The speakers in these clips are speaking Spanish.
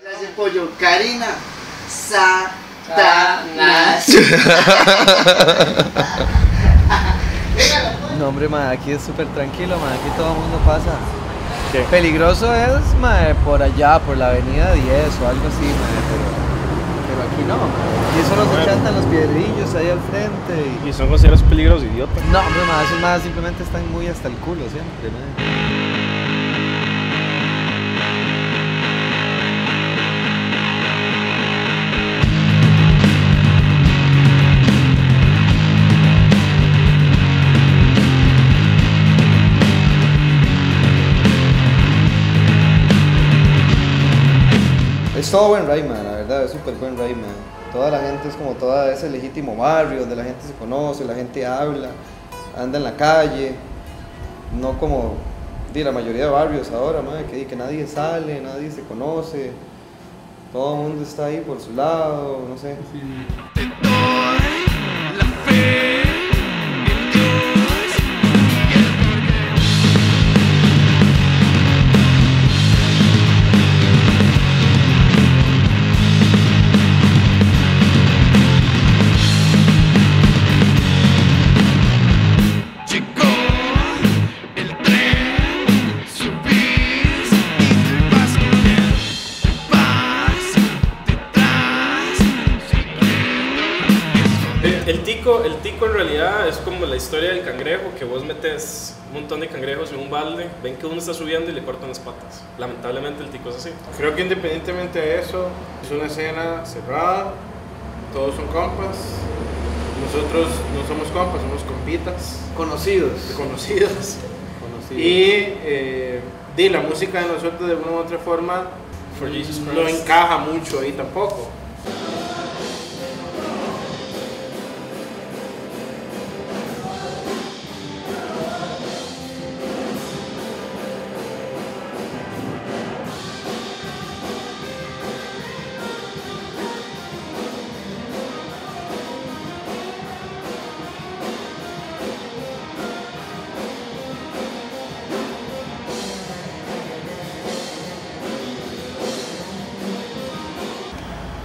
Ese pollo, Karina Satanás. No, hombre, ma, aquí es súper tranquilo, ma, aquí todo el mundo pasa. Peligroso es, ma, por allá, por la avenida 10 o algo así, ma, pero, pero aquí no. ma. Aquí solo se chantan los piedrillos ahí al frente. Y... Y son considerados peligrosos, idiota. No, hombre, ma, esos más simplemente están muy hasta el culo siempre, ma. Es todo buen rey, man, la verdad, es súper buen rey, man. Toda la gente es como toda ese legítimo barrio donde la gente se conoce, la gente habla, anda en la calle, no como di, la mayoría de barrios ahora, man, que, que nadie sale, nadie se conoce, todo el mundo está ahí por su lado, no sé. El, tico, el tico en realidad es como la historia del cangrejo, que vos metes un montón de cangrejos en un balde, ven que uno está subiendo y le cortan las patas. Lamentablemente el tico es así. Creo que independientemente de eso, es una escena cerrada, todos son compas. Nosotros no somos compas, somos compitas, Conocidos. conocidos. Y eh, di, la música de nosotros de una u otra forma For Jesus no Christ. encaja mucho ahí tampoco.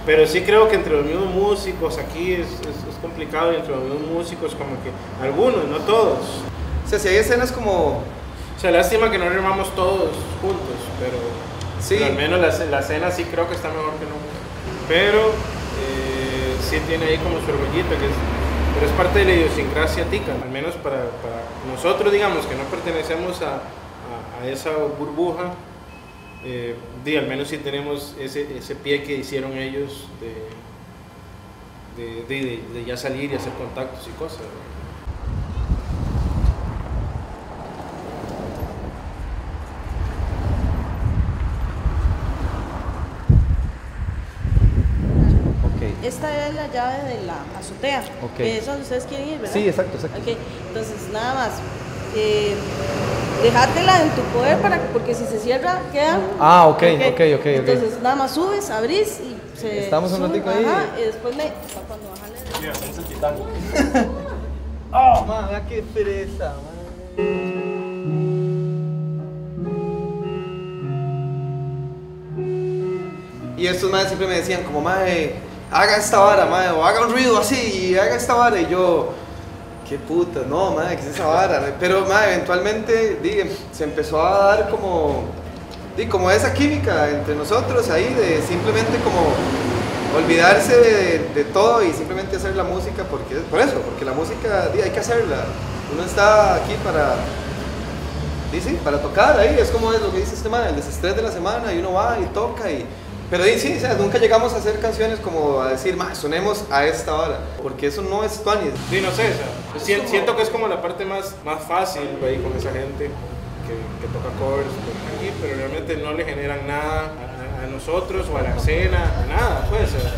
Pero sí creo que entre los mismos músicos aquí es, es- es complicado y entre los mismos músicos como que algunos, no todos. O sea, si hay escenas como... O sea, lástima que no remamos todos juntos, pero, Sí. pero al menos la, la escena sí creo que está mejor que nunca. Pero eh, sí tiene ahí como su orgullito, que es, pero es parte de la idiosincrasia tica, al menos para, para nosotros, digamos, que no pertenecemos a, a- a esa burbuja, eh, di, al menos sí tenemos ese, ese pie que hicieron ellos de, de, de- de- de ya salir y hacer contactos y cosas. ¿no? Ok. Esta es la llave de la azotea. Ok. Que es donde ustedes quieren ir, ¿verdad? Sí, exacto, exacto. Ok, entonces nada más. Eh, dejátela en tu poder para porque si se cierra queda. Ah, ok, ok, ok, ok. Entonces nada más subes, abrís y se. Estamos un sube, ratico ahí. Ajá, y después me. Cuando bajarle. Oh, man, vea qué pereza, man. Y estos madres siempre me decían como, madre, haga esta vara, madre, o haga un ruido así, y haga esta vara. Y yo, qué puta, no, madre, ¿qué es esa vara? Pero, madre, eventualmente, di, se empezó a dar como, di, como esa química entre nosotros ahí, de simplemente como olvidarse de, de todo y simplemente hacer la música, porque por eso, porque la música, di, hay que hacerla. Uno está aquí para Dice, para tocar ahí, es como es lo que dice este man, el desestrés de la semana y uno va y toca y... Pero di, sí, o sea, nunca llegamos a hacer canciones como a decir, más sonemos a esta hora, porque eso no es Tuanis. Sí, no sé, o sea, sien- siento que es como la parte más, más fácil ahí con esa gente que, que toca covers por aquí, pero realmente no le generan nada a, nosotros o a la escena, nada, pues. o sea.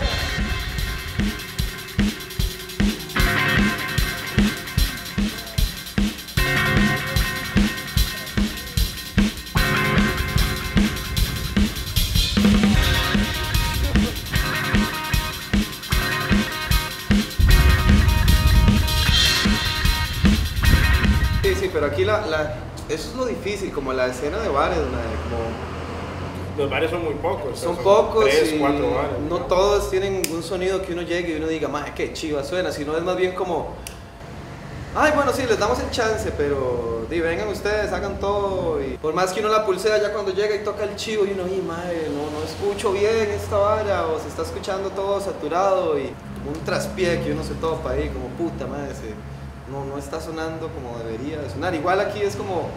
Pero aquí la, la- eso es lo difícil, como la escena de bares, como... los bares son muy pocos. Son pocos Tres, y cuatro bares. no todos tienen un sonido que uno llegue y uno diga, madre, qué chiva suena, sino es más bien como, ay, bueno, sí, les damos el chance, pero di, vengan ustedes, hagan todo. Y por más que uno la pulsea ya cuando llega y toca el chivo y uno, y madre, no, no escucho bien esta vara, o se está escuchando todo saturado y un traspié que uno se topa ahí, como puta madre, no, no está sonando como debería de sonar. Igual aquí es como,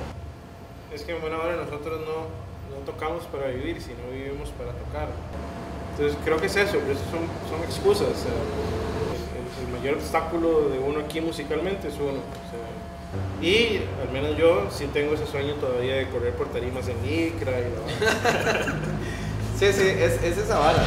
Es que en buena hora nosotros no, no tocamos para vivir, sino vivimos para tocar. Entonces creo que es eso, pero eso son, son excusas. o sea, el, el mayor obstáculo de uno aquí musicalmente es uno. o sea, y al menos yo sí tengo ese sueño todavía de correr por tarimas en Licra y la sí, sí, es, es esa vara.